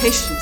patient.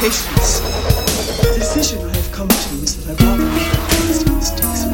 patience. The decision I have come to is that I rather make these mistakes.